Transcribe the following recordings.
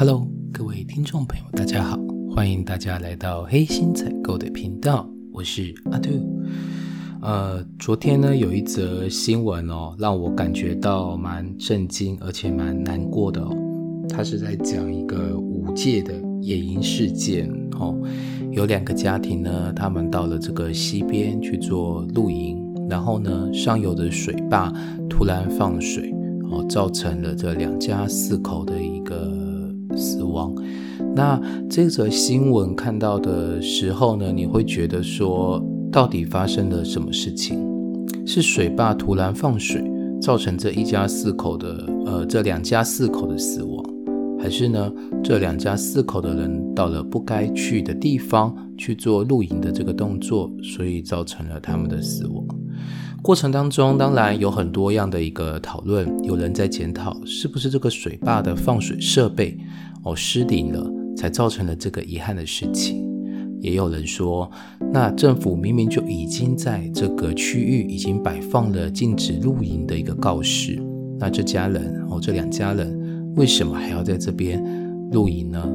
Hello，各位听众朋友，大家好，欢迎大家来到黑心采购的频道，我是阿杜。呃，昨天呢有一则新闻哦，让我感觉到蛮震惊，而且蛮难过的哦。他是在讲一个五界的野营事件哦，有两个家庭呢，他们到了这个溪边去做露营，然后呢上游的水坝突然放水哦，造成了这两家四口的一个死亡。那这则新闻看到的时候呢，你会觉得说。到底发生了什么事情？是水坝突然放水，造成这一家四口的呃这两家四口的死亡，还是呢这两家四口的人到了不该去的地方去做露营的这个动作，所以造成了他们的死亡？过程当中当然有很多样的一个讨论，有人在检讨是不是这个水坝的放水设备哦失灵了，才造成了这个遗憾的事情。也有人说，那政府明明就已经在这个区域已经摆放了禁止露营的一个告示，那这家人哦，这两家人为什么还要在这边露营呢？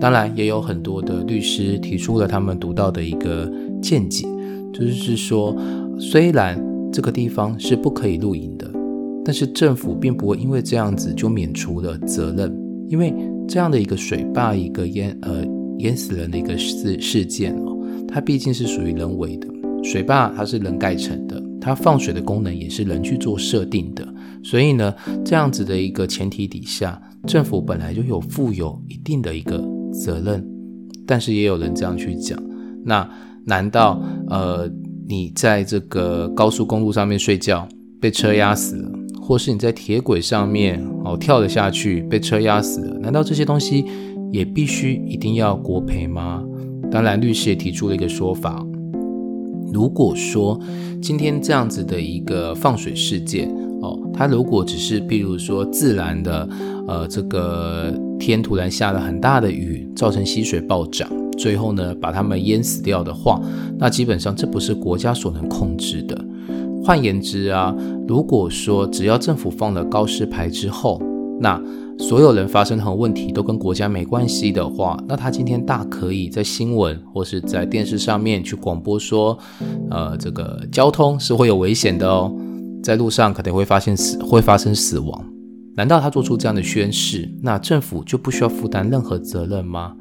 当然，也有很多的律师提出了他们独到的一个见解，就是说，虽然这个地方是不可以露营的，但是政府并不会因为这样子就免除了责任，因为这样的一个水坝一个淹呃。淹死人的一个事事件哦，它毕竟是属于人为的水坝，它是人盖成的，它放水的功能也是人去做设定的，所以呢，这样子的一个前提底下，政府本来就有负有一定的一个责任，但是也有人这样去讲，那难道呃你在这个高速公路上面睡觉被车压死了，或是你在铁轨上面哦跳了下去被车压死了，难道这些东西？也必须一定要国赔吗？当然，律师也提出了一个说法：如果说今天这样子的一个放水事件哦，它如果只是譬如说自然的，呃，这个天突然下了很大的雨，造成溪水暴涨，最后呢把他们淹死掉的话，那基本上这不是国家所能控制的。换言之啊，如果说只要政府放了高湿牌之后，那所有人发生任何问题都跟国家没关系的话，那他今天大可以在新闻或是在电视上面去广播说，呃，这个交通是会有危险的哦，在路上可能会发现死会发生死亡。难道他做出这样的宣誓，那政府就不需要负担任何责任吗？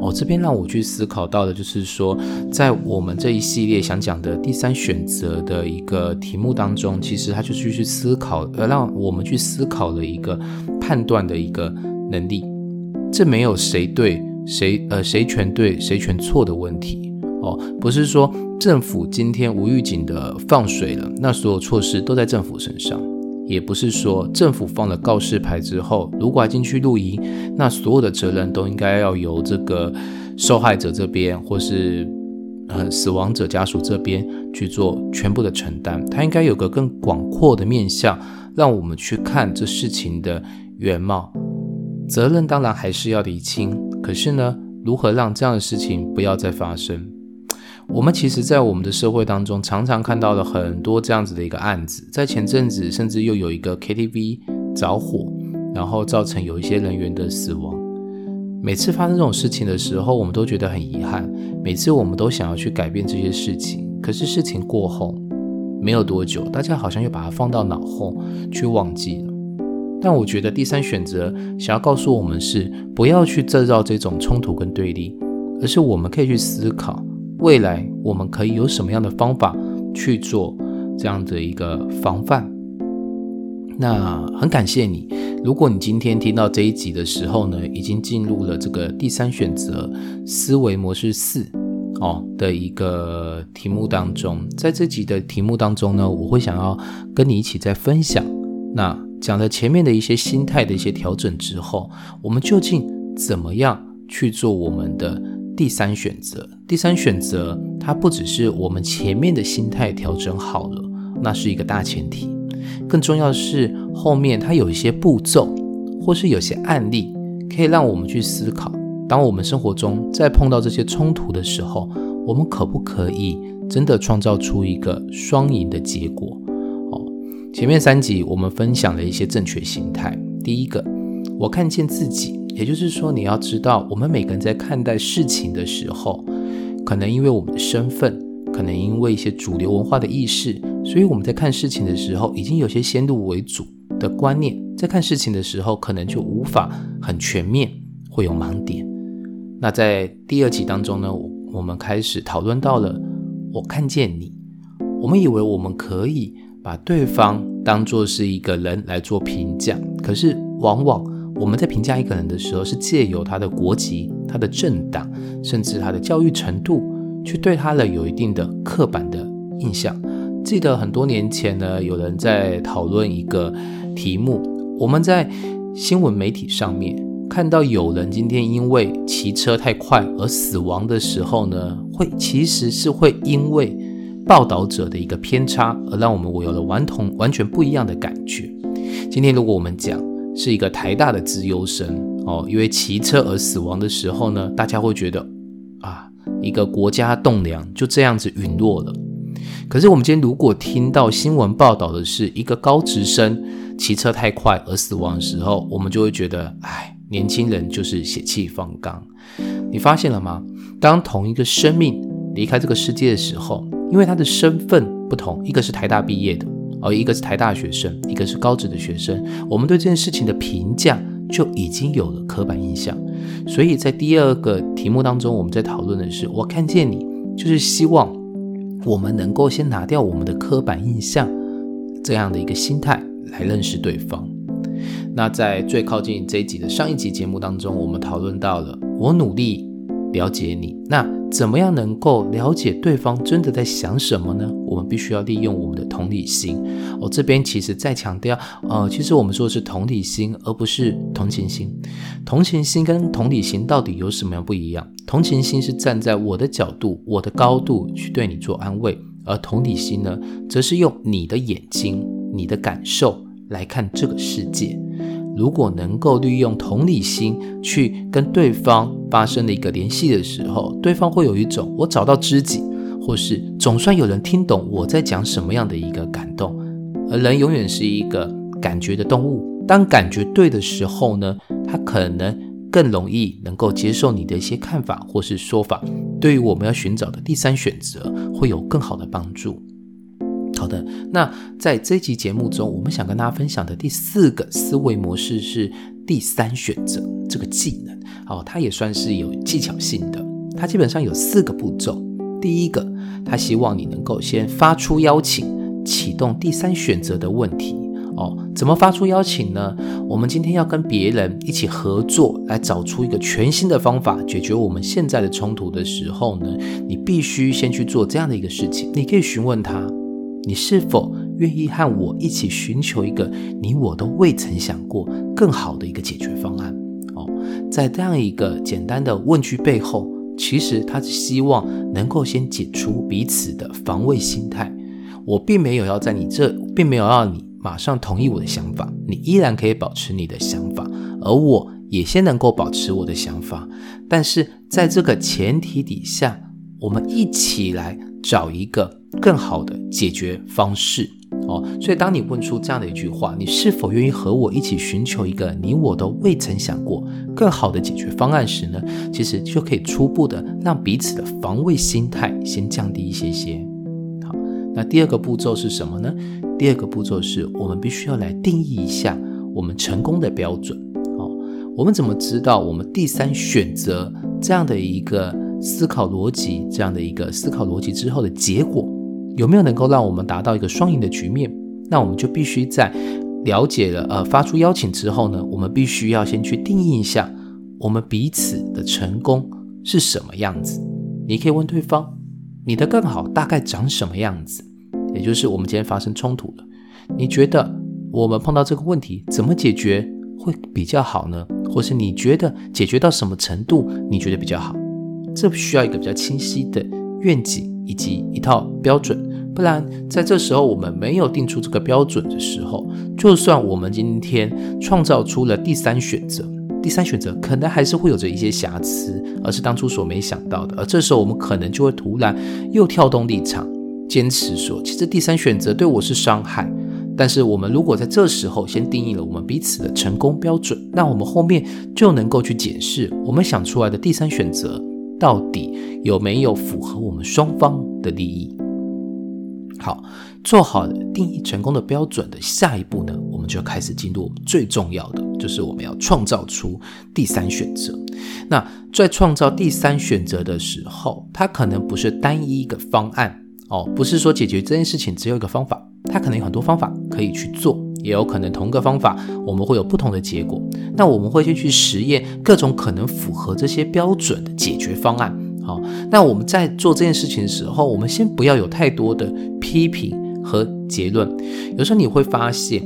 哦，这边让我去思考到的，就是说，在我们这一系列想讲的第三选择的一个题目当中，其实他就是去思考，呃，让我们去思考了一个判断的一个能力。这没有谁对谁，呃，谁全对谁全错的问题。哦，不是说政府今天无预警的放水了，那所有措施都在政府身上。也不是说政府放了告示牌之后，如果还进去露营，那所有的责任都应该要由这个受害者这边，或是呃死亡者家属这边去做全部的承担。它应该有个更广阔的面向，让我们去看这事情的原貌。责任当然还是要理清，可是呢，如何让这样的事情不要再发生？我们其实，在我们的社会当中，常常看到了很多这样子的一个案子。在前阵子，甚至又有一个 KTV 着火，然后造成有一些人员的死亡。每次发生这种事情的时候，我们都觉得很遗憾。每次我们都想要去改变这些事情，可是事情过后没有多久，大家好像又把它放到脑后去忘记了。但我觉得第三选择想要告诉我们是，不要去制造这种冲突跟对立，而是我们可以去思考。未来我们可以有什么样的方法去做这样的一个防范？那很感谢你。如果你今天听到这一集的时候呢，已经进入了这个第三选择思维模式四哦的一个题目当中，在这集的题目当中呢，我会想要跟你一起在分享。那讲了前面的一些心态的一些调整之后，我们究竟怎么样去做我们的？第三选择，第三选择，它不只是我们前面的心态调整好了，那是一个大前提。更重要的是，后面它有一些步骤，或是有些案例，可以让我们去思考：当我们生活中在碰到这些冲突的时候，我们可不可以真的创造出一个双赢的结果？哦，前面三集我们分享了一些正确心态。第一个，我看见自己。也就是说，你要知道，我们每个人在看待事情的时候，可能因为我们的身份，可能因为一些主流文化的意识，所以我们在看事情的时候，已经有些先入为主的观念，在看事情的时候，可能就无法很全面，会有盲点。那在第二集当中呢，我们开始讨论到了，我看见你，我们以为我们可以把对方当做是一个人来做评价，可是往往。我们在评价一个人的时候，是借由他的国籍、他的政党，甚至他的教育程度，去对他的有一定的刻板的印象。记得很多年前呢，有人在讨论一个题目，我们在新闻媒体上面看到有人今天因为骑车太快而死亡的时候呢，会其实是会因为报道者的一个偏差，而让我们有了完同完全不一样的感觉。今天如果我们讲。是一个台大的资优生哦，因为骑车而死亡的时候呢，大家会觉得啊，一个国家栋梁就这样子陨落了。可是我们今天如果听到新闻报道的是一个高职生骑车太快而死亡的时候，我们就会觉得，哎，年轻人就是血气方刚。你发现了吗？当同一个生命离开这个世界的时候，因为他的身份不同，一个是台大毕业的。而一个是台大学生，一个是高职的学生，我们对这件事情的评价就已经有了刻板印象。所以在第二个题目当中，我们在讨论的是，我看见你，就是希望我们能够先拿掉我们的刻板印象这样的一个心态来认识对方。那在最靠近这一集的上一集节目当中，我们讨论到了，我努力了解你。那怎么样能够了解对方真的在想什么呢？我们必须要利用我们的同理心。我这边其实再强调，呃，其实我们说的是同理心，而不是同情心。同情心跟同理心到底有什么样不一样？同情心是站在我的角度、我的高度去对你做安慰，而同理心呢，则是用你的眼睛、你的感受来看这个世界。如果能够利用同理心去跟对方发生的一个联系的时候，对方会有一种我找到知己，或是总算有人听懂我在讲什么样的一个感动。而人永远是一个感觉的动物，当感觉对的时候呢，他可能更容易能够接受你的一些看法或是说法，对于我们要寻找的第三选择会有更好的帮助。好的，那在这期节目中，我们想跟大家分享的第四个思维模式是第三选择这个技能。哦，它也算是有技巧性的。它基本上有四个步骤。第一个，他希望你能够先发出邀请，启动第三选择的问题。哦，怎么发出邀请呢？我们今天要跟别人一起合作，来找出一个全新的方法解决我们现在的冲突的时候呢，你必须先去做这样的一个事情。你可以询问他。你是否愿意和我一起寻求一个你我都未曾想过更好的一个解决方案？哦，在这样一个简单的问句背后，其实他是希望能够先解除彼此的防卫心态。我并没有要在你这，并没有要你马上同意我的想法，你依然可以保持你的想法，而我也先能够保持我的想法。但是在这个前提底下，我们一起来找一个。更好的解决方式哦，所以当你问出这样的一句话，你是否愿意和我一起寻求一个你我都未曾想过更好的解决方案时呢？其实就可以初步的让彼此的防卫心态先降低一些些。好，那第二个步骤是什么呢？第二个步骤是我们必须要来定义一下我们成功的标准。哦，我们怎么知道我们第三选择这样的一个思考逻辑，这样的一个思考逻辑之后的结果？有没有能够让我们达到一个双赢的局面？那我们就必须在了解了呃发出邀请之后呢，我们必须要先去定义一下我们彼此的成功是什么样子。你可以问对方，你的更好大概长什么样子？也就是我们今天发生冲突了，你觉得我们碰到这个问题怎么解决会比较好呢？或是你觉得解决到什么程度你觉得比较好？这需要一个比较清晰的愿景。以及一套标准，不然在这时候我们没有定出这个标准的时候，就算我们今天创造出了第三选择，第三选择可能还是会有着一些瑕疵，而是当初所没想到的。而这时候我们可能就会突然又跳动立场，坚持说，其实第三选择对我是伤害，但是我们如果在这时候先定义了我们彼此的成功标准，那我们后面就能够去解释我们想出来的第三选择到底有没有符合我们双方的利益。好，做好定义成功的标准的下一步呢，我们就开始进入最重要的，就是我们要创造出第三选择。那在创造第三选择的时候，它可能不是单一一个方案哦，不是说解决这件事情只有一个方法，它可能有很多方法可以去做，也有可能同个方法我们会有不同的结果。那我们会先去实验各种可能符合这些标准的解决方案。好，那我们在做这件事情的时候，我们先不要有太多的批评和结论。有时候你会发现，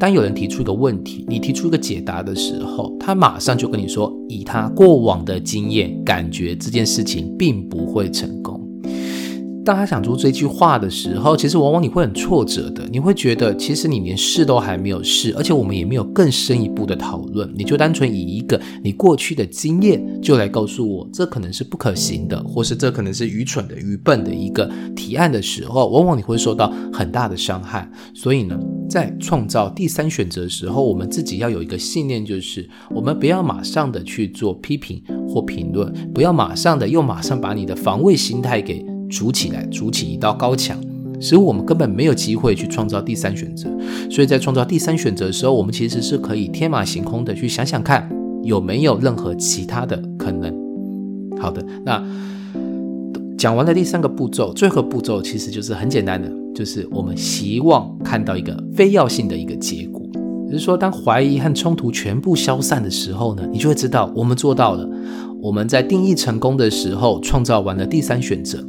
当有人提出一个问题，你提出一个解答的时候，他马上就跟你说，以他过往的经验，感觉这件事情并不会成功。当他想出这句话的时候，其实往往你会很挫折的。你会觉得，其实你连试都还没有试，而且我们也没有更深一步的讨论。你就单纯以一个你过去的经验就来告诉我，这可能是不可行的，或是这可能是愚蠢的、愚笨的一个提案的时候，往往你会受到很大的伤害。所以呢，在创造第三选择的时候，我们自己要有一个信念，就是我们不要马上的去做批评或评论，不要马上的又马上把你的防卫心态给。筑起来，筑起一道高墙，使我们根本没有机会去创造第三选择。所以在创造第三选择的时候，我们其实是可以天马行空的去想想看，有没有任何其他的可能。好的，那讲完了第三个步骤，最后步骤其实就是很简单的，就是我们希望看到一个非要性的一个结果。也就是说，当怀疑和冲突全部消散的时候呢，你就会知道我们做到了。我们在定义成功的时候，创造完了第三选择。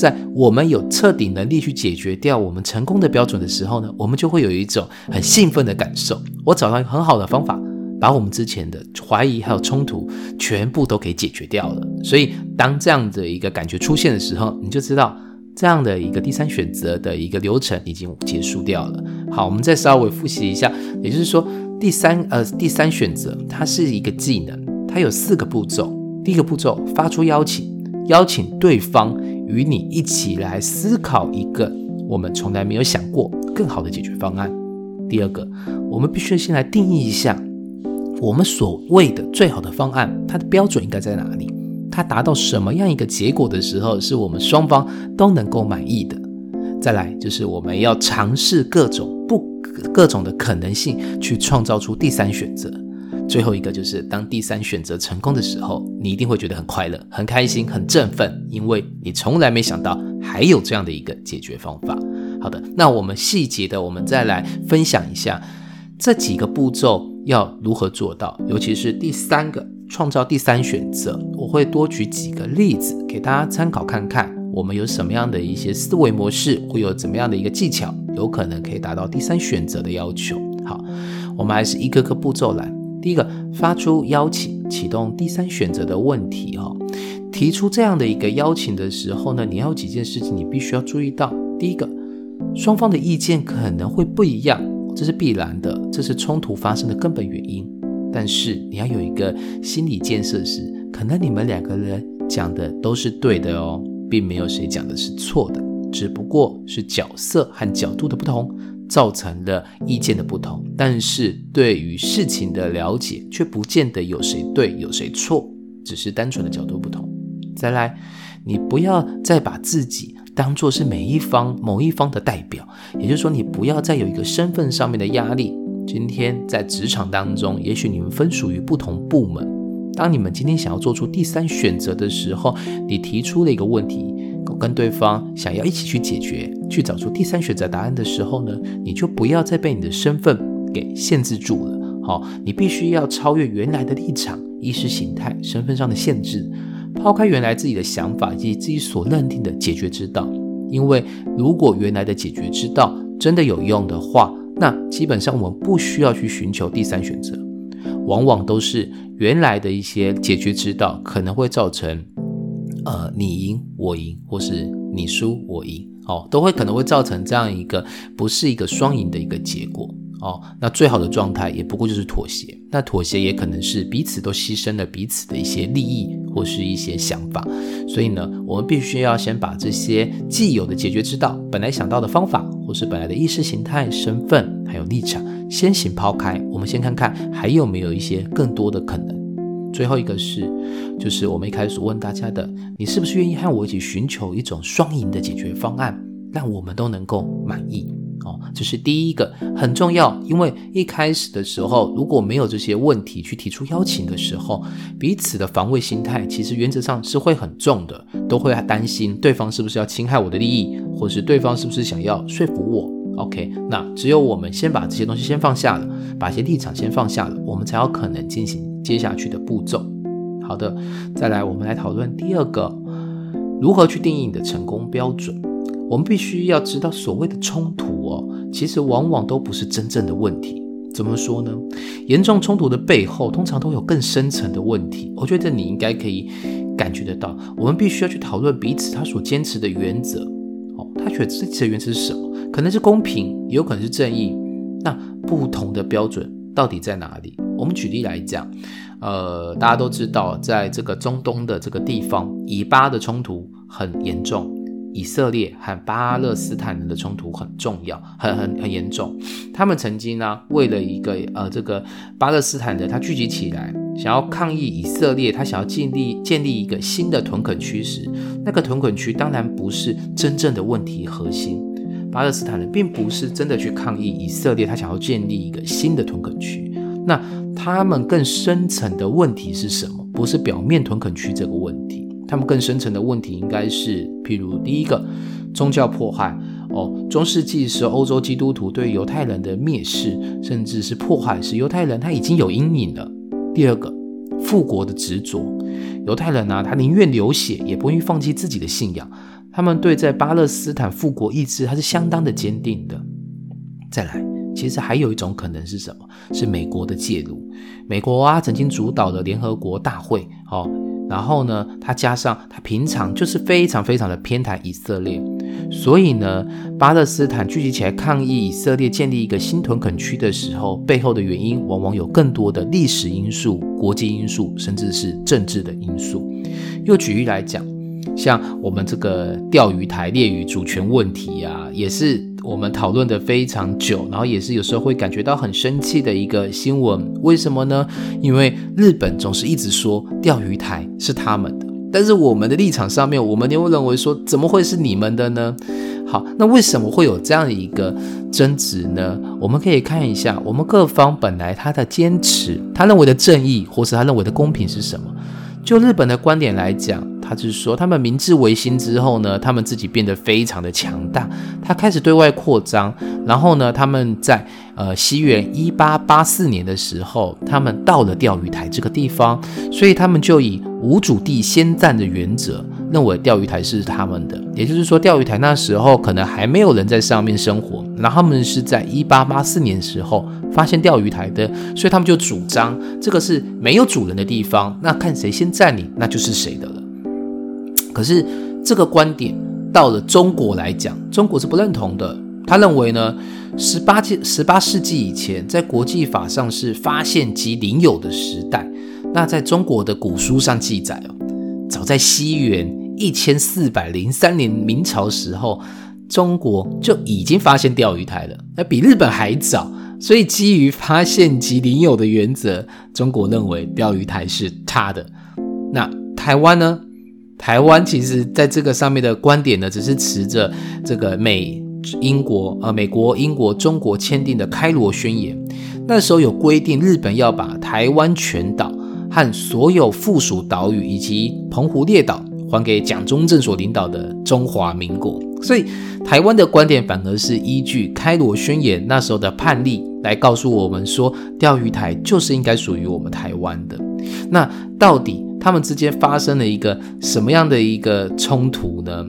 在我们有彻底能力去解决掉我们成功的标准的时候呢，我们就会有一种很兴奋的感受。我找到一个很好的方法，把我们之前的怀疑还有冲突全部都给解决掉了。所以，当这样的一个感觉出现的时候，你就知道这样的一个第三选择的一个流程已经结束掉了。好，我们再稍微复习一下，也就是说，第三呃第三选择它是一个技能，它有四个步骤。第一个步骤，发出邀请，邀请对方。与你一起来思考一个我们从来没有想过更好的解决方案。第二个，我们必须先来定义一下我们所谓的最好的方案，它的标准应该在哪里？它达到什么样一个结果的时候，是我们双方都能够满意的？再来就是我们要尝试各种不各种的可能性，去创造出第三选择。最后一个就是，当第三选择成功的时候，你一定会觉得很快乐、很开心、很振奋，因为你从来没想到还有这样的一个解决方法。好的，那我们细节的，我们再来分享一下这几个步骤要如何做到，尤其是第三个创造第三选择，我会多举几个例子给大家参考看看，我们有什么样的一些思维模式，会有怎么样的一个技巧，有可能可以达到第三选择的要求。好，我们还是一个个步骤来。第一个，发出邀请，启动第三选择的问题哈。提出这样的一个邀请的时候呢，你要有几件事情你必须要注意到。第一个，双方的意见可能会不一样，这是必然的，这是冲突发生的根本原因。但是你要有一个心理建设是，可能你们两个人讲的都是对的哦，并没有谁讲的是错的，只不过是角色和角度的不同。造成了意见的不同，但是对于事情的了解却不见得有谁对有谁错，只是单纯的角度不同。再来，你不要再把自己当做是每一方某一方的代表，也就是说，你不要再有一个身份上面的压力。今天在职场当中，也许你们分属于不同部门，当你们今天想要做出第三选择的时候，你提出了一个问题。跟对方想要一起去解决，去找出第三选择答案的时候呢，你就不要再被你的身份给限制住了。好，你必须要超越原来的立场、意识形态、身份上的限制，抛开原来自己的想法以及自己所认定的解决之道。因为如果原来的解决之道真的有用的话，那基本上我们不需要去寻求第三选择，往往都是原来的一些解决之道可能会造成。呃，你赢我赢，或是你输我赢，哦，都会可能会造成这样一个不是一个双赢的一个结果，哦，那最好的状态也不过就是妥协，那妥协也可能是彼此都牺牲了彼此的一些利益或是一些想法。所以呢，我们必须要先把这些既有的解决之道、本来想到的方法，或是本来的意识形态、身份还有立场，先行抛开。我们先看看还有没有一些更多的可能。最后一个是，就是我们一开始问大家的，你是不是愿意和我一起寻求一种双赢的解决方案，让我们都能够满意？哦，这是第一个很重要，因为一开始的时候，如果没有这些问题去提出邀请的时候，彼此的防卫心态其实原则上是会很重的，都会担心对方是不是要侵害我的利益，或是对方是不是想要说服我。OK，那只有我们先把这些东西先放下了，把一些立场先放下了，我们才有可能进行接下去的步骤。好的，再来我们来讨论第二个，如何去定义你的成功标准。我们必须要知道，所谓的冲突哦，其实往往都不是真正的问题。怎么说呢？严重冲突的背后，通常都有更深层的问题。我觉得你应该可以感觉得到。我们必须要去讨论彼此他所坚持的原则。哦，他觉得自己的原则是什么？可能是公平，也有可能是正义。那不同的标准到底在哪里？我们举例来讲，呃，大家都知道，在这个中东的这个地方，以巴的冲突很严重。以色列和巴勒斯坦人的冲突很重要，很很很严重。他们曾经呢，为了一个呃，这个巴勒斯坦人，他聚集起来，想要抗议以色列，他想要建立建立一个新的屯垦区时，那个屯垦区当然不是真正的问题核心。巴勒斯坦人并不是真的去抗议以色列，他想要建立一个新的屯垦区。那他们更深层的问题是什么？不是表面屯垦区这个问题。他们更深层的问题应该是，譬如第一个，宗教迫害哦，中世纪时欧洲基督徒对犹太人的蔑视，甚至是迫害，使犹太人他已经有阴影了。第二个，复国的执着，犹太人呢，他宁愿流血，也不愿意放弃自己的信仰。他们对在巴勒斯坦复国意志他是相当的坚定的。再来，其实还有一种可能是什么？是美国的介入。美国啊，曾经主导了联合国大会，哦。然后呢，他加上他平常就是非常非常的偏袒以色列，所以呢，巴勒斯坦聚集起来抗议以色列建立一个新屯垦区的时候，背后的原因往往有更多的历史因素、国际因素，甚至是政治的因素。又举例来讲，像我们这个钓鱼台列屿主权问题啊，也是。我们讨论的非常久，然后也是有时候会感觉到很生气的一个新闻。为什么呢？因为日本总是一直说钓鱼台是他们的，但是我们的立场上面，我们又认为说怎么会是你们的呢？好，那为什么会有这样一个争执呢？我们可以看一下，我们各方本来他的坚持，他认为的正义，或是他认为的公平是什么？就日本的观点来讲。他就是说，他们明治维新之后呢，他们自己变得非常的强大，他开始对外扩张。然后呢，他们在呃西元一八八四年的时候，他们到了钓鱼台这个地方，所以他们就以无主地先占的原则，认为钓鱼台是他们的。也就是说，钓鱼台那时候可能还没有人在上面生活，然后他们是在一八八四年时候发现钓鱼台的，所以他们就主张这个是没有主人的地方，那看谁先占领，那就是谁的了。可是这个观点到了中国来讲，中国是不认同的。他认为呢，十八纪十八世纪以前，在国际法上是发现及领有的时代。那在中国的古书上记载哦，早在西元一千四百零三年明朝时候，中国就已经发现钓鱼台了，那比日本还早。所以基于发现及领有的原则，中国认为钓鱼台是他的。那台湾呢？台湾其实在这个上面的观点呢，只是持着这个美英国呃美国英国中国签订的开罗宣言，那时候有规定日本要把台湾全岛和所有附属岛屿以及澎湖列岛还给蒋中正所领导的中华民国，所以台湾的观点反而是依据开罗宣言那时候的判例来告诉我们说，钓鱼台就是应该属于我们台湾的。那到底？他们之间发生了一个什么样的一个冲突呢？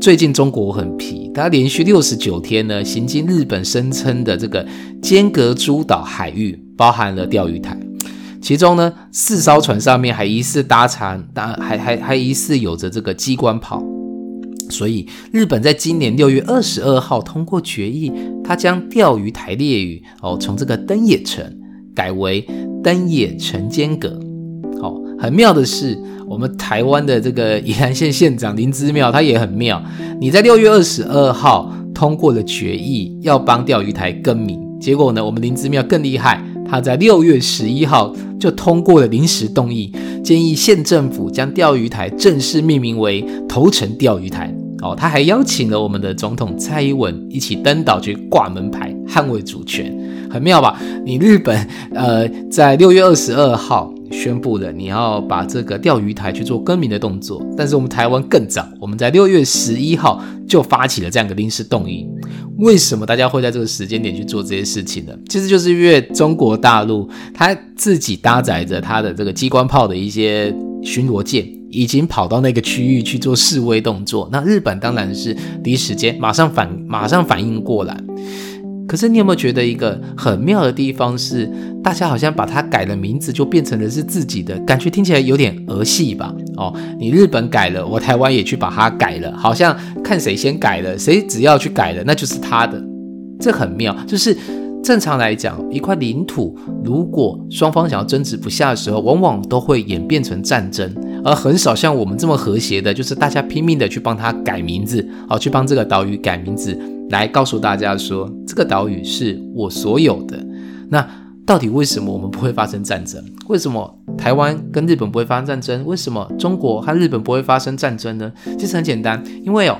最近中国很皮，他连续六十九天呢行经日本声称的这个尖阁诸岛海域，包含了钓鱼台，其中呢四艘船上面还疑似搭船，搭还还还疑似有着这个机关炮，所以日本在今年六月二十二号通过决议，他将钓鱼台列屿哦从这个登野城改为登野城间阁。很妙的是，我们台湾的这个宜兰县县长林之妙，他也很妙。你在六月二十二号通过了决议，要帮钓鱼台更名，结果呢，我们林之妙更厉害，他在六月十一号就通过了临时动议，建议县政府将钓鱼台正式命名为头城钓鱼台。哦，他还邀请了我们的总统蔡英文一起登岛去挂门牌，捍卫主权，很妙吧？你日本呃，在六月二十二号宣布了你要把这个钓鱼台去做更名的动作，但是我们台湾更早，我们在六月十一号就发起了这样的临时动议。为什么大家会在这个时间点去做这些事情呢？其实就是因为中国大陆他自己搭载着他的这个机关炮的一些巡逻舰。已经跑到那个区域去做示威动作，那日本当然是第一时间马上反马上反应过来。可是你有没有觉得一个很妙的地方是，大家好像把它改了名字，就变成了是自己的感觉，听起来有点儿戏吧？哦，你日本改了，我台湾也去把它改了，好像看谁先改了，谁只要去改了，那就是他的，这很妙，就是。正常来讲，一块领土如果双方想要争执不下的时候，往往都会演变成战争，而很少像我们这么和谐的，就是大家拼命的去帮他改名字，好去帮这个岛屿改名字，来告诉大家说这个岛屿是我所有的。那到底为什么我们不会发生战争？为什么台湾跟日本不会发生战争？为什么中国和日本不会发生战争呢？其实很简单，因为哦。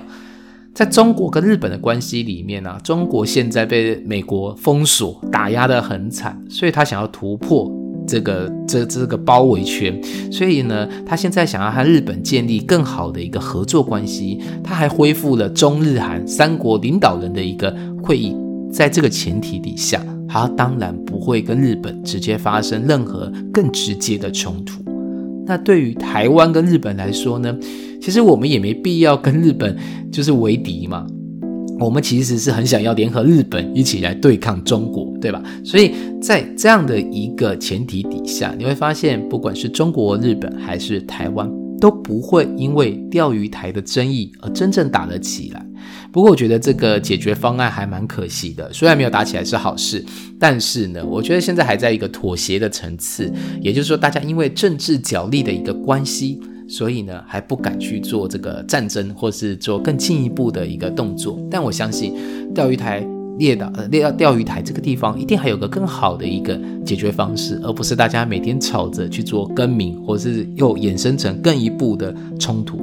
在中国跟日本的关系里面呢，中国现在被美国封锁、打压得很惨，所以他想要突破这个这这个包围圈，所以呢，他现在想要和日本建立更好的一个合作关系。他还恢复了中日韩三国领导人的一个会议，在这个前提底下，他当然不会跟日本直接发生任何更直接的冲突。那对于台湾跟日本来说呢？其实我们也没必要跟日本就是为敌嘛，我们其实是很想要联合日本一起来对抗中国，对吧？所以在这样的一个前提底下，你会发现，不管是中国、日本还是台湾，都不会因为钓鱼台的争议而真正打了起来。不过，我觉得这个解决方案还蛮可惜的。虽然没有打起来是好事，但是呢，我觉得现在还在一个妥协的层次，也就是说，大家因为政治角力的一个关系。所以呢，还不敢去做这个战争，或是做更进一步的一个动作。但我相信，钓鱼台列岛呃列钓鱼台这个地方，一定还有个更好的一个解决方式，而不是大家每天吵着去做更名，或是又衍生成更一步的冲突。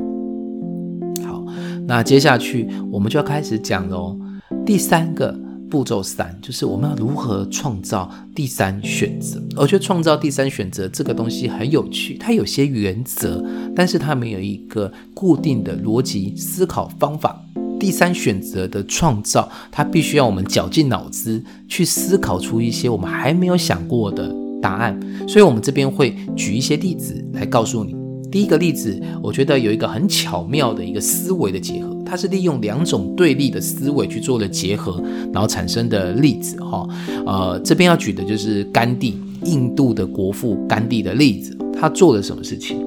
好，那接下去我们就要开始讲喽，第三个。步骤三就是我们要如何创造第三选择。我觉得创造第三选择这个东西很有趣，它有些原则，但是它没有一个固定的逻辑思考方法。第三选择的创造，它必须要我们绞尽脑汁去思考出一些我们还没有想过的答案。所以，我们这边会举一些例子来告诉你。第一个例子，我觉得有一个很巧妙的一个思维的结合，它是利用两种对立的思维去做了结合，然后产生的例子哈。呃，这边要举的就是甘地，印度的国父甘地的例子，他做了什么事情？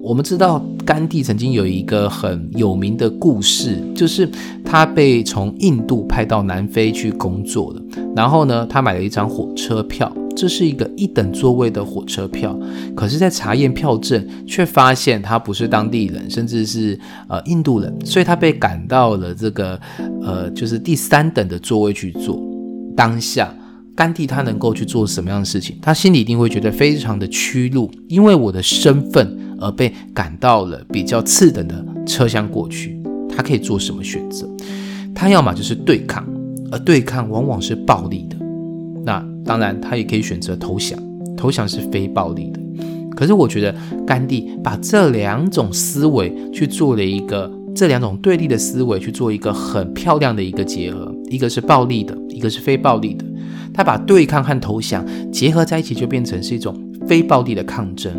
我们知道甘地曾经有一个很有名的故事，就是他被从印度派到南非去工作的，然后呢，他买了一张火车票。这是一个一等座位的火车票，可是，在查验票证，却发现他不是当地人，甚至是呃印度人，所以他被赶到了这个呃就是第三等的座位去坐。当下，甘地他能够去做什么样的事情？他心里一定会觉得非常的屈辱，因为我的身份而被赶到了比较次等的车厢过去。他可以做什么选择？他要么就是对抗，而对抗往往是暴力的。当然，他也可以选择投降，投降是非暴力的。可是我觉得甘地把这两种思维去做了一个，这两种对立的思维去做一个很漂亮的一个结合，一个是暴力的，一个是非暴力的。他把对抗和投降结合在一起，就变成是一种非暴力的抗争。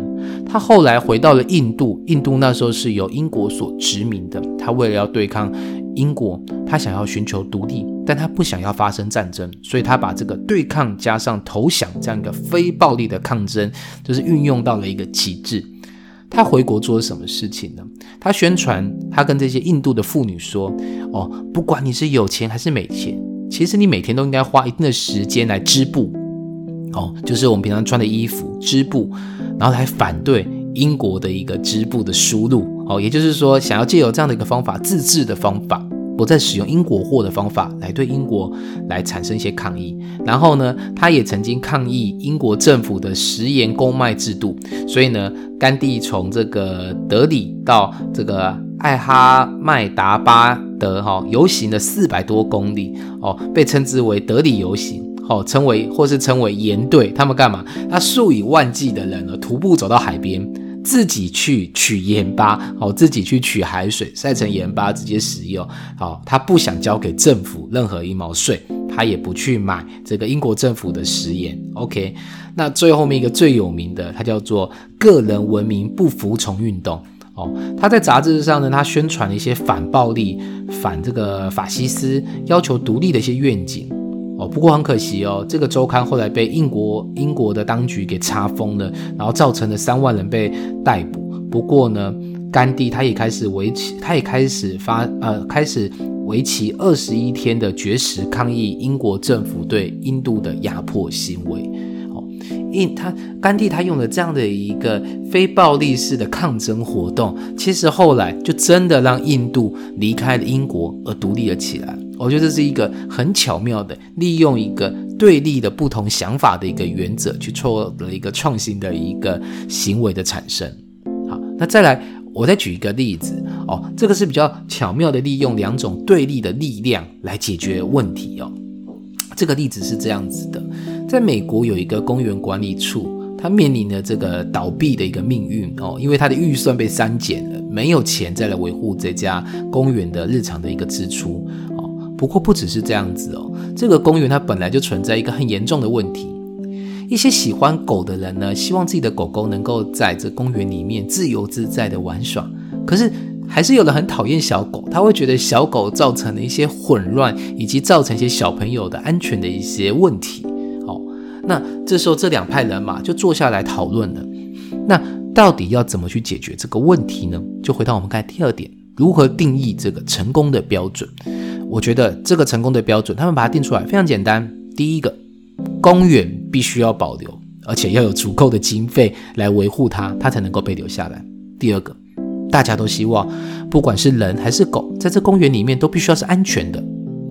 他后来回到了印度，印度那时候是由英国所殖民的，他为了要对抗。英国，他想要寻求独立，但他不想要发生战争，所以他把这个对抗加上投降这样一个非暴力的抗争，就是运用到了一个极致。他回国做了什么事情呢？他宣传，他跟这些印度的妇女说：“哦，不管你是有钱还是没钱，其实你每天都应该花一定的时间来织布，哦，就是我们平常穿的衣服织布，然后来反对英国的一个织布的输入，哦，也就是说，想要借由这样的一个方法，自制的方法，不再使用英国货的方法来对英国来产生一些抗议。然后呢，他也曾经抗议英国政府的食盐公卖制度。所以呢，甘地从这个德里到这个艾哈迈达巴德，哈，游行了四百多公里，哦，被称之为德里游行。哦，称为或是称为盐队，他们干嘛？那数以万计的人呢，徒步走到海边，自己去取盐巴，哦，自己去取海水，晒成盐巴直接食用。好，他不想交给政府任何一毛税，他也不去买这个英国政府的食盐。OK，那最后面一个最有名的，它叫做个人文明不服从运动。哦，他在杂志上呢，他宣传了一些反暴力、反这个法西斯、要求独立的一些愿景。哦，不过很可惜哦，这个周刊后来被英国英国的当局给查封了，然后造成了三万人被逮捕。不过呢，甘地他也开始为期，他也开始发呃，开始为期二十一天的绝食抗议英国政府对印度的压迫行为。印他甘地他用了这样的一个非暴力式的抗争活动，其实后来就真的让印度离开了英国而独立了起来。我觉得这是一个很巧妙的利用一个对立的不同想法的一个原则，去做了一个创新的一个行为的产生。好，那再来，我再举一个例子哦，这个是比较巧妙的利用两种对立的力量来解决问题哦。这个例子是这样子的，在美国有一个公园管理处，它面临着这个倒闭的一个命运哦，因为它的预算被删减了，没有钱再来维护这家公园的日常的一个支出哦。不过不只是这样子哦，这个公园它本来就存在一个很严重的问题。一些喜欢狗的人呢，希望自己的狗狗能够在这公园里面自由自在的玩耍。可是还是有人很讨厌小狗，他会觉得小狗造成了一些混乱，以及造成一些小朋友的安全的一些问题。那这时候这两派人马就坐下来讨论了。那到底要怎么去解决这个问题呢？就回到我们刚才第二点，如何定义这个成功的标准？我觉得这个成功的标准，他们把它定出来非常简单。第一个，公园必须要保留，而且要有足够的经费来维护它，它才能够被留下来。第二个，大家都希望，不管是人还是狗，在这公园里面都必须要是安全的。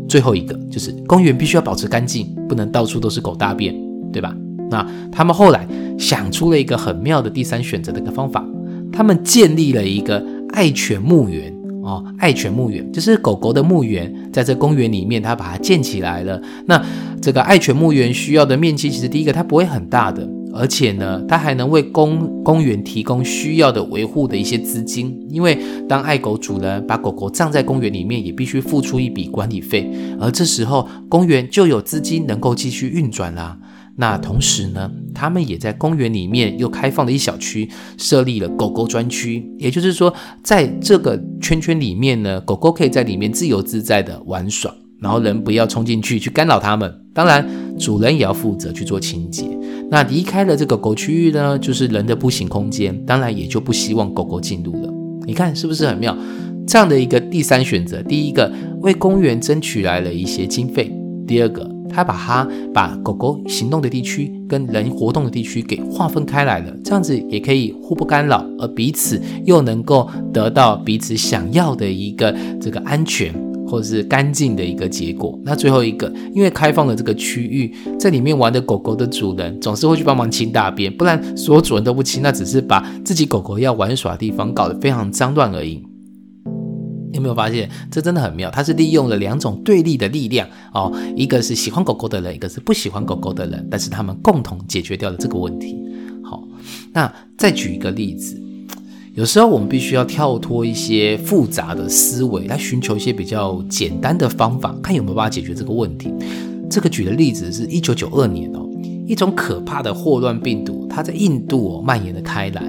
最后一个就是公园必须要保持干净，不能到处都是狗大便，对吧？那他们后来想出了一个很妙的第三选择的一个方法，他们建立了一个爱犬墓园。哦，爱犬墓园就是狗狗的墓园，在这公园里面，它把它建起来了。那这个爱犬墓园需要的面积，其实第一个它不会很大的，而且呢，它还能为公公园提供需要的维护的一些资金。因为当爱狗主人把狗狗葬在公园里面，也必须付出一笔管理费，而这时候公园就有资金能够继续运转啦。那同时呢，他们也在公园里面又开放了一小区，设立了狗狗专区。也就是说，在这个圈圈里面呢，狗狗可以在里面自由自在的玩耍，然后人不要冲进去去干扰它们。当然，主人也要负责去做清洁。那离开了这个狗区域呢，就是人的步行空间，当然也就不希望狗狗进入了。你看是不是很妙？这样的一个第三选择，第一个为公园争取来了一些经费，第二个。他把它把狗狗行动的地区跟人活动的地区给划分开来了，这样子也可以互不干扰，而彼此又能够得到彼此想要的一个这个安全或者是干净的一个结果。那最后一个，因为开放了这个区域，在里面玩的狗狗的主人总是会去帮忙清大便，不然所有主人都不清，那只是把自己狗狗要玩耍的地方搞得非常脏乱而已。有没有发现这真的很妙？它是利用了两种对立的力量哦，一个是喜欢狗狗的人，一个是不喜欢狗狗的人，但是他们共同解决掉了这个问题。好，那再举一个例子，有时候我们必须要跳脱一些复杂的思维，来寻求一些比较简单的方法，看有没有办法解决这个问题。这个举的例子是一九九二年哦，一种可怕的霍乱病毒，它在印度哦蔓延了开来。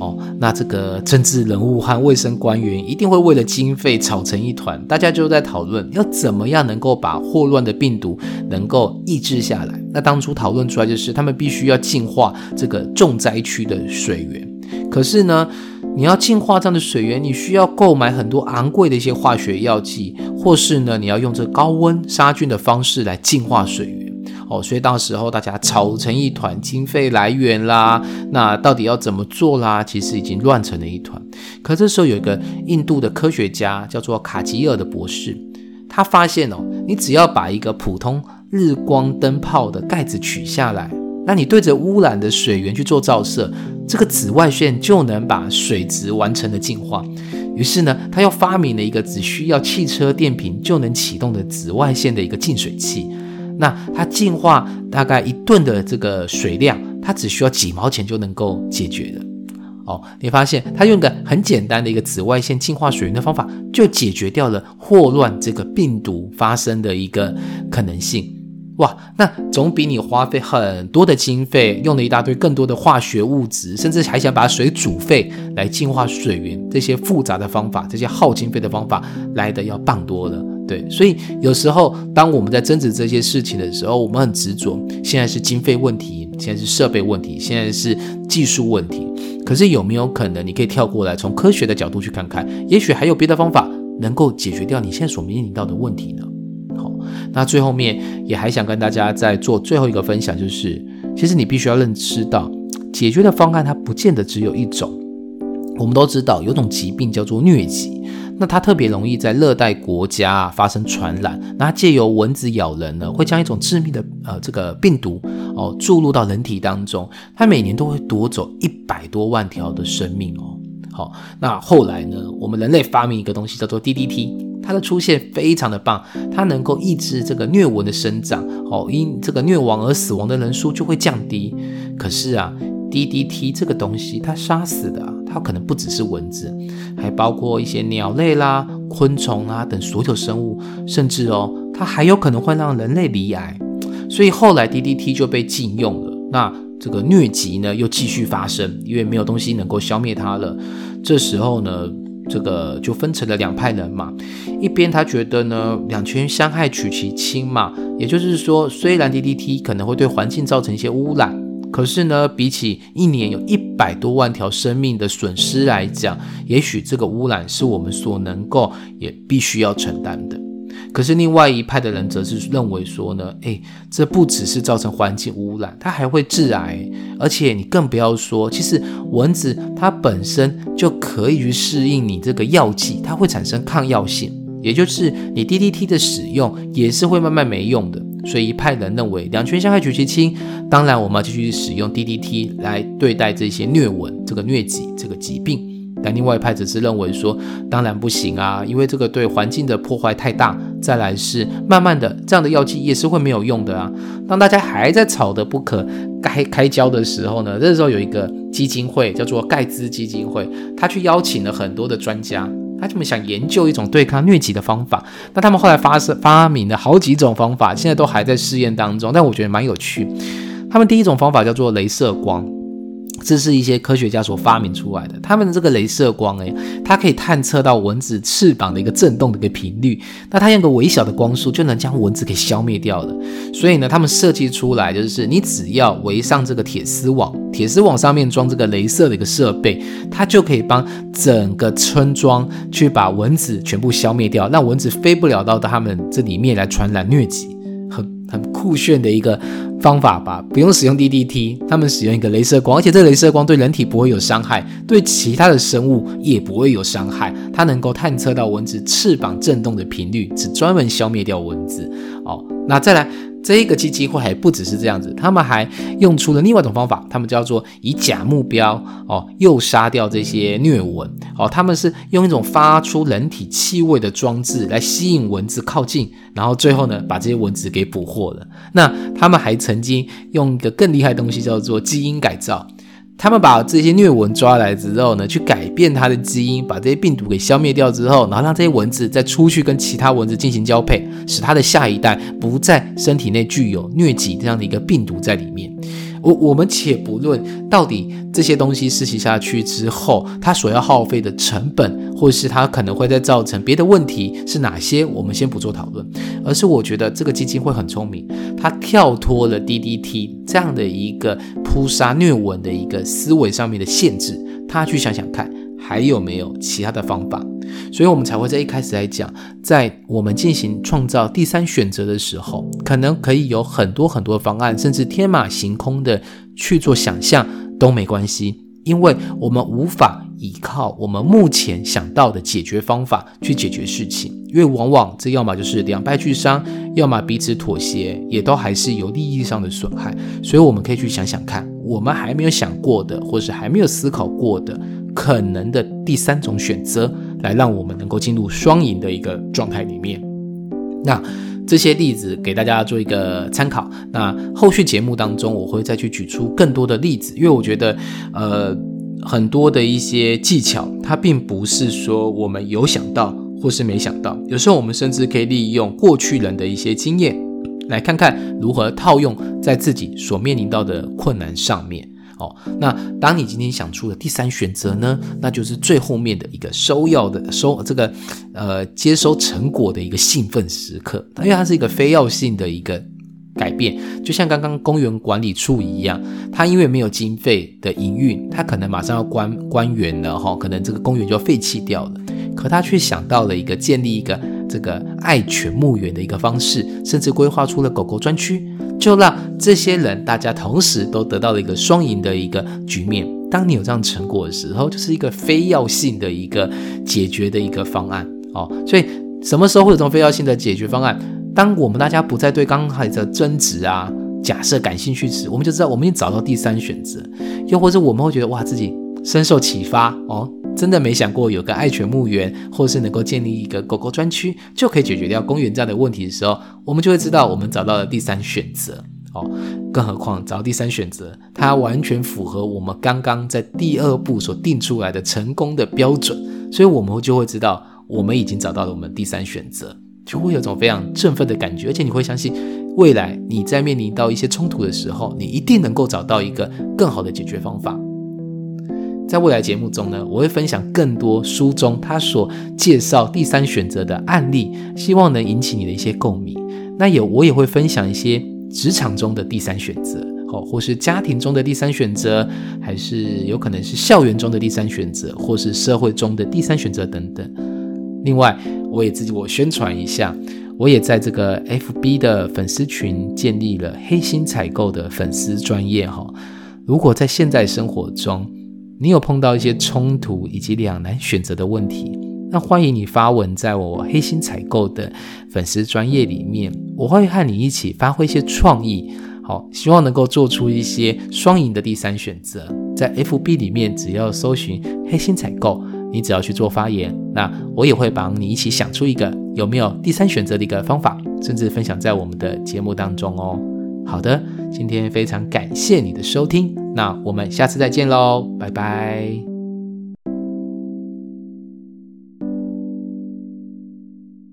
哦，那这个政治人物和卫生官员一定会为了经费吵成一团，大家就在讨论要怎么样能够把霍乱的病毒能够抑制下来。那当初讨论出来就是他们必须要净化这个重灾区的水源。可是呢，你要净化这样的水源，你需要购买很多昂贵的一些化学药剂，或是呢，你要用这高温杀菌的方式来净化水源。哦，所以到时候大家吵成一团，经费来源啦，那到底要怎么做啦？其实已经乱成了一团。可这时候有一个印度的科学家叫做卡吉尔的博士，他发现哦，你只要把一个普通日光灯泡的盖子取下来，那你对着污染的水源去做照射，这个紫外线就能把水质完成的净化。于是呢，他又发明了一个只需要汽车电瓶就能启动的紫外线的一个净水器。那它净化大概一吨的这个水量，它只需要几毛钱就能够解决的。哦，你发现它用个很简单的一个紫外线净化水源的方法，就解决掉了霍乱这个病毒发生的一个可能性。哇，那总比你花费很多的经费，用了一大堆更多的化学物质，甚至还想把水煮沸来净化水源这些复杂的方法，这些耗经费的方法来的要棒多了。对，所以有时候当我们在争执这些事情的时候，我们很执着，现在是经费问题，现在是设备问题，现在是技术问题。可是有没有可能，你可以跳过来，从科学的角度去看看，也许还有别的方法能够解决掉你现在所面临到的问题呢？好那最后面也还想跟大家再做最后一个分享，就是其实你必须要认知到，解决的方案它不见得只有一种。我们都知道有种疾病叫做疟疾，那它特别容易在热带国家发生传染，那借由蚊子咬人呢，会将一种致命的呃这个病毒哦注入到人体当中，它每年都会夺走一百多万条的生命哦。好，那后来呢，我们人类发明一个东西叫做 DDT。它的出现非常的棒，它能够抑制这个疟蚊的生长，哦，因这个疟亡而死亡的人数就会降低。可是啊，DDT 这个东西它杀死的，它可能不只是蚊子，还包括一些鸟类啦、昆虫啊等所有生物，甚至哦，它还有可能会让人类罹癌。所以后来 DDT 就被禁用了。那这个疟疾呢，又继续发生，因为没有东西能够消灭它了。这时候呢？这个就分成了两派人嘛，一边他觉得呢，两全相害取其轻嘛，也就是说，虽然 DDT 可能会对环境造成一些污染，可是呢，比起一年有一百多万条生命的损失来讲，也许这个污染是我们所能够也必须要承担的。可是另外一派的人则是认为说呢，诶，这不只是造成环境污染，它还会致癌，而且你更不要说，其实蚊子它本身就可以去适应你这个药剂，它会产生抗药性，也就是你 DDT 的使用也是会慢慢没用的。所以一派人认为两全相害取其轻，当然我们要继续使用 DDT 来对待这些疟蚊这个疟疾这个疾病。但另外一派则是认为说，当然不行啊，因为这个对环境的破坏太大。再来是慢慢的，这样的药剂也是会没有用的啊。当大家还在吵得不可开开交的时候呢，这时候有一个基金会叫做盖茨基金会，他去邀请了很多的专家，他们想研究一种对抗疟疾的方法。那他们后来发生发明了好几种方法，现在都还在试验当中。但我觉得蛮有趣。他们第一种方法叫做镭射光。这是一些科学家所发明出来的，他们的这个镭射光，诶，它可以探测到蚊子翅膀的一个震动的一个频率，那它用个微小的光束就能将蚊子给消灭掉了。所以呢，他们设计出来就是，你只要围上这个铁丝网，铁丝网上面装这个镭射的一个设备，它就可以帮整个村庄去把蚊子全部消灭掉，让蚊子飞不了到他们这里面来传染疟疾。很很酷炫的一个方法吧，不用使用 DDT，他们使用一个镭射光，而且这镭射光对人体不会有伤害，对其他的生物也不会有伤害。它能够探测到蚊子翅膀震动的频率，只专门消灭掉蚊子。哦，那再来。这个基金会还不只是这样子，他们还用出了另外一种方法，他们叫做以假目标哦，诱杀掉这些虐蚊哦。他们是用一种发出人体气味的装置来吸引蚊子靠近，然后最后呢把这些蚊子给捕获了。那他们还曾经用一个更厉害的东西叫做基因改造。他们把这些疟蚊抓来之后呢，去改变它的基因，把这些病毒给消灭掉之后，然后让这些蚊子再出去跟其他蚊子进行交配，使它的下一代不在身体内具有疟疾这样的一个病毒在里面。我我们且不论到底这些东西实行下去之后，它所要耗费的成本，或是它可能会再造成别的问题是哪些，我们先不做讨论。而是我觉得这个基金会很聪明，它跳脱了 DDT 这样的一个扑杀虐文的一个思维上面的限制，他去想想看还有没有其他的方法。所以我们才会在一开始来讲，在我们进行创造第三选择的时候，可能可以有很多很多方案，甚至天马行空的去做想象都没关系，因为我们无法依靠我们目前想到的解决方法去解决事情，因为往往这要么就是两败俱伤，要么彼此妥协，也都还是有利益上的损害。所以我们可以去想想看，我们还没有想过的，或是还没有思考过的。可能的第三种选择，来让我们能够进入双赢的一个状态里面。那这些例子给大家做一个参考。那后续节目当中，我会再去举出更多的例子，因为我觉得，呃，很多的一些技巧，它并不是说我们有想到或是没想到，有时候我们甚至可以利用过去人的一些经验，来看看如何套用在自己所面临到的困难上面。哦，那当你今天想出的第三选择呢，那就是最后面的一个收要的收这个呃接收成果的一个兴奋时刻，因为它是一个非要性的一个改变，就像刚刚公园管理处一样，它因为没有经费的营运，它可能马上要关关园了哈，可能这个公园就要废弃掉了，可他却想到了一个建立一个这个爱犬牧园的一个方式，甚至规划出了狗狗专区。就让这些人，大家同时都得到了一个双赢的一个局面。当你有这样成果的时候，就是一个非要性的一个解决的一个方案哦。所以什么时候会有这种非要性的解决方案？当我们大家不再对刚才的争执啊、假设感兴趣时，我们就知道我们已经找到第三选择。又或者我们会觉得哇，自己深受启发哦。真的没想过有个爱犬墓园，或是能够建立一个狗狗专区，就可以解决掉公园这样的问题的时候，我们就会知道我们找到了第三选择哦。更何况找到第三选择，它完全符合我们刚刚在第二步所定出来的成功的标准，所以我们就会知道我们已经找到了我们第三选择，就会有种非常振奋的感觉，而且你会相信未来你在面临到一些冲突的时候，你一定能够找到一个更好的解决方法。在未来节目中呢，我会分享更多书中他所介绍第三选择的案例，希望能引起你的一些共鸣。那也我也会分享一些职场中的第三选择，哦，或是家庭中的第三选择，还是有可能是校园中的第三选择，或是社会中的第三选择等等。另外，我也自己我宣传一下，我也在这个 FB 的粉丝群建立了黑心采购的粉丝专业哈。如果在现在生活中，你有碰到一些冲突以及两难选择的问题，那欢迎你发文在我黑心采购的粉丝专业里面，我会和你一起发挥一些创意，好，希望能够做出一些双赢的第三选择。在 FB 里面，只要搜寻黑心采购，你只要去做发言，那我也会帮你一起想出一个有没有第三选择的一个方法，甚至分享在我们的节目当中哦。好的，今天非常感谢你的收听。那我们下次再见喽，拜拜。